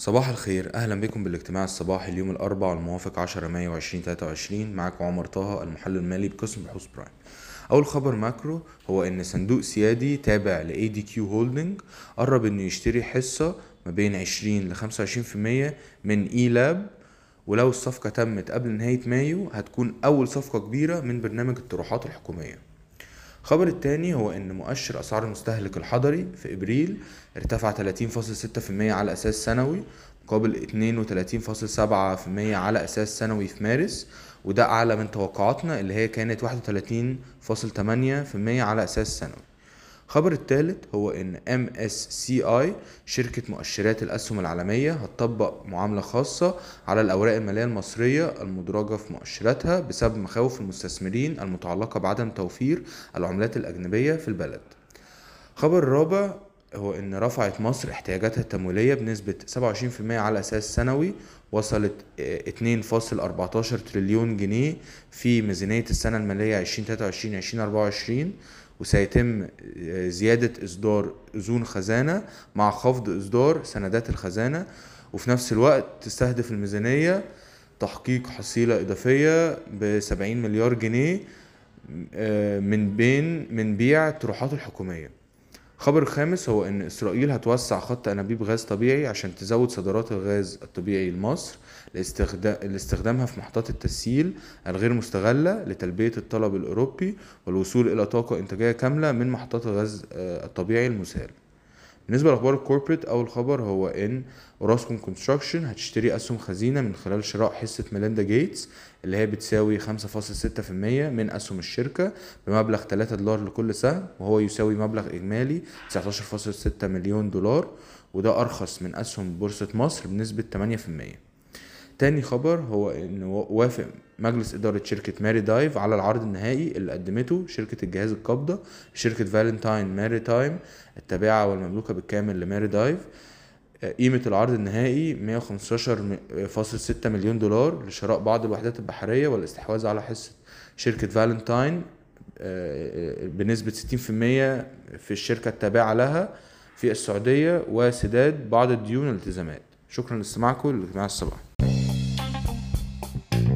صباح الخير. أهلا بكم بالاجتماع الصباحي اليوم الأربعاء الموافق 10 مايو 2023 معكم عمر طه المحلل المالي بقسم بحوث برايم. أول خبر macro هو إن صندوق سيادي تابع ل ADQ Holding قرب إنه يشتري حصة ما بين 20 ل 25% من إي لاب ولو الصفقة تمت قبل نهاية مايو هتكون أول صفقة كبيرة من برنامج الطروحات الحكومية. الخبر التاني هو إن مؤشر أسعار المستهلك الحضري في إبريل ارتفع 30.6% على أساس سنوي مقابل 32.7% على أساس سنوي في مارس وده أعلى من توقعاتنا اللي هي كانت 31.8% على أساس سنوي. الخبر الثالث هو إن MSCI شركة مؤشرات الأسهم العالمية هتطبق معاملة خاصة على الأوراق المالية المصرية المدرجة في مؤشراتها بسبب مخاوف المستثمرين المتعلقة بعدم توفير العملات الأجنبية في البلد. خبر رابع هو إن رفعت مصر احتياجاتها التمويلية بنسبة 27% على أساس سنوي وصلت 2.14 تريليون جنيه في ميزانية السنة المالية 2023 2024 وسيتم زيادة إصدار أذون خزانة مع خفض إصدار سندات الخزانة وفي نفس الوقت تستهدف الميزانية تحقيق حصيلة إضافية بسبعين مليار جنيه من بين من بيع الطروحات الحكومية. الخبر الخامس هو إن إسرائيل هتوسع خط أنابيب غاز طبيعي عشان تزود صادرات الغاز الطبيعي لمصر لاستخدامها في محطات التسييل الغير مستغلة لتلبية الطلب الأوروبي والوصول إلى طاقة إنتاجية كاملة من محطات الغاز الطبيعي المسال بالنسبة لأخبار ال corporate أول خبر هو إن أوراسكوم Construction هتشتري أسهم خزينة من خلال شراء حصة ميليندا جيتس اللي هي بتساوي 5.6% من أسهم الشركة بمبلغ 3 دولار لكل سهم وهو يساوي مبلغ إجمالي 19.6 مليون دولار وده أرخص من أسهم بورصة مصر بنسبة 8% تاني خبر هو إن وافق مجلس إدارة شركة ماري دايف على العرض النهائي اللي قدمته شركة الجهاز القابضة شركة فالنتاين ماري تايم التابعة والمملوكة بالكامل لماري دايف. قيمة العرض النهائي 115.6 مليون دولار لشراء بعض الوحدات البحرية والاستحواذ على حصة شركة فالنتاين بنسبة 60% في الشركة التابعة لها في السعودية وسداد بعض الديون والالتزامات. شكرا لاستماعكم للاجتماع الصباحي.